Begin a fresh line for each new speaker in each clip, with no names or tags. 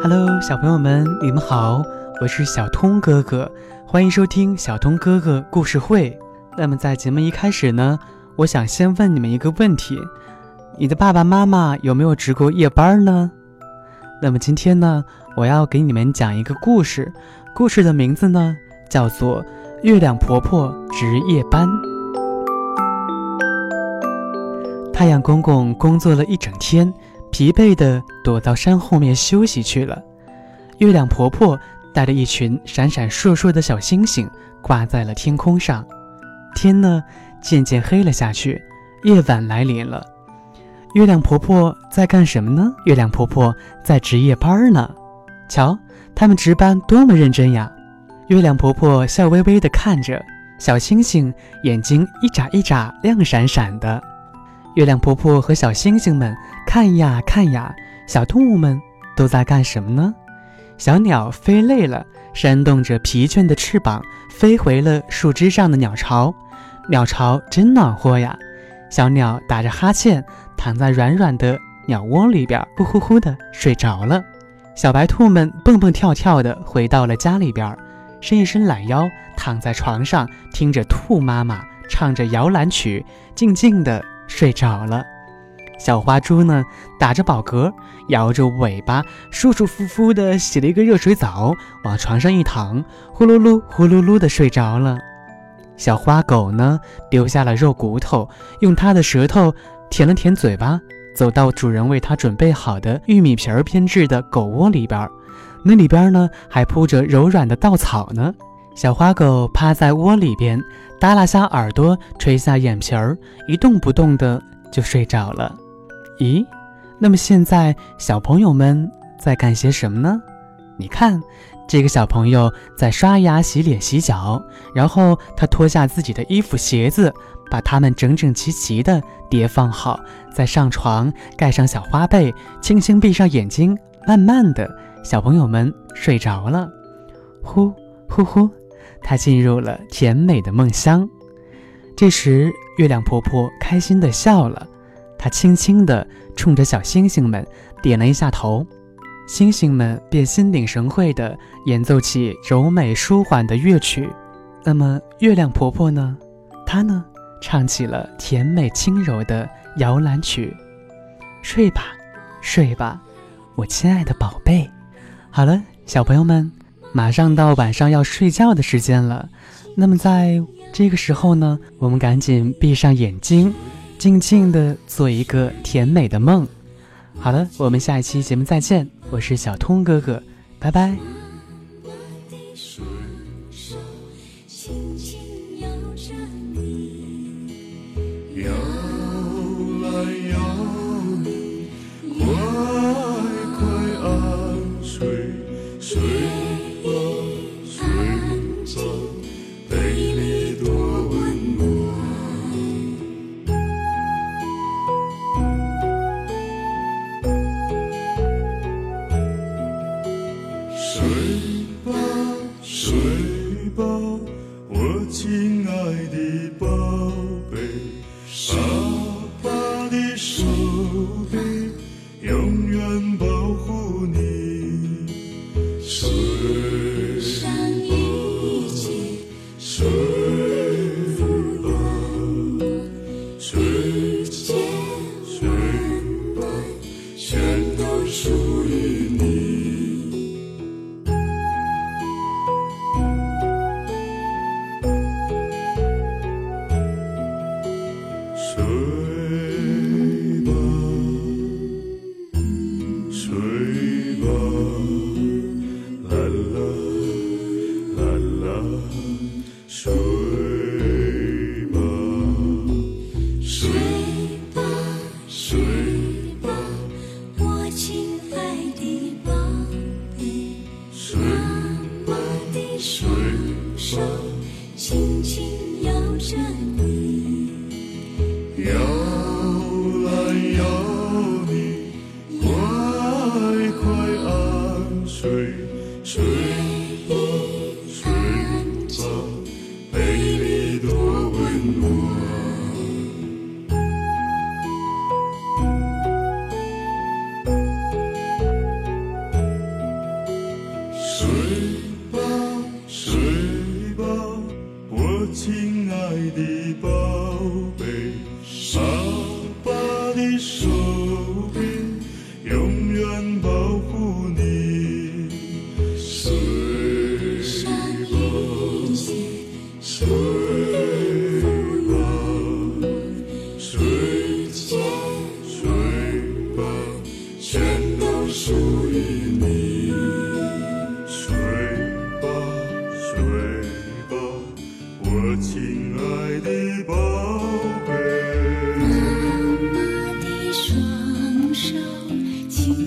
Hello，小朋友们，你们好，我是小通哥哥，欢迎收听小通哥哥故事会。那么在节目一开始呢，我想先问你们一个问题：你的爸爸妈妈有没有值过夜班呢？那么今天呢，我要给你们讲一个故事，故事的名字呢叫做《月亮婆婆值夜班》。太阳公公工作了一整天。疲惫地躲到山后面休息去了。月亮婆婆带着一群闪闪烁烁的小星星挂在了天空上。天呢，渐渐黑了下去，夜晚来临了。月亮婆婆在干什么呢？月亮婆婆在值夜班呢。瞧，他们值班多么认真呀！月亮婆婆笑微微地看着小星星，眼睛一眨一眨，亮闪闪的。月亮婆婆和小星星们看呀看呀，小动物们都在干什么呢？小鸟飞累了，扇动着疲倦的翅膀，飞回了树枝上的鸟巢。鸟巢真暖和呀！小鸟打着哈欠，躺在软软的鸟窝里边，呼呼呼的睡着了。小白兔们蹦蹦跳跳的回到了家里边，伸一伸懒腰，躺在床上，听着兔妈妈唱着摇篮曲，静静的。睡着了，小花猪呢，打着饱嗝，摇着尾巴，舒舒服服地洗了一个热水澡，往床上一躺，呼噜噜，呼噜噜地睡着了。小花狗呢，丢下了肉骨头，用它的舌头舔了舔嘴巴，走到主人为它准备好的玉米皮儿编制的狗窝里边，那里边呢，还铺着柔软的稻草呢。小花狗趴在窝里边，耷拉下耳朵，垂下眼皮儿，一动不动的就睡着了。咦，那么现在小朋友们在干些什么呢？你看，这个小朋友在刷牙、洗脸、洗脚，然后他脱下自己的衣服、鞋子，把它们整整齐齐的叠放好，再上床，盖上小花被，轻轻闭上眼睛，慢慢的，小朋友们睡着了。呼呼呼。她进入了甜美的梦乡。这时，月亮婆婆开心地笑了，她轻轻地冲着小星星们点了一下头，星星们便心领神会地演奏起柔美舒缓的乐曲。那么，月亮婆婆呢？她呢，唱起了甜美轻柔的摇篮曲。睡吧，睡吧，我亲爱的宝贝。好了，小朋友们。马上到晚上要睡觉的时间了，那么在这个时候呢，我们赶紧闭上眼睛，静静的做一个甜美的梦。好了，我们下一期节目再见，我是小通哥哥，拜拜。
摇来摇我亲爱的宝贝
多温暖睡吧睡吧我亲爱的
吧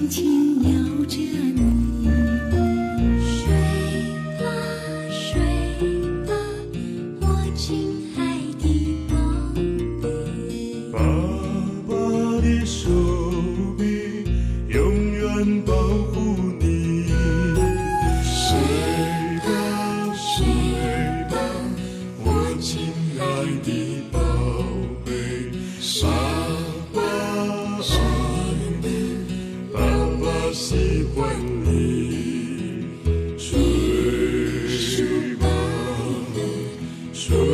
轻轻摇着你睡吧睡吧我亲爱的宝贝。睡吧，睡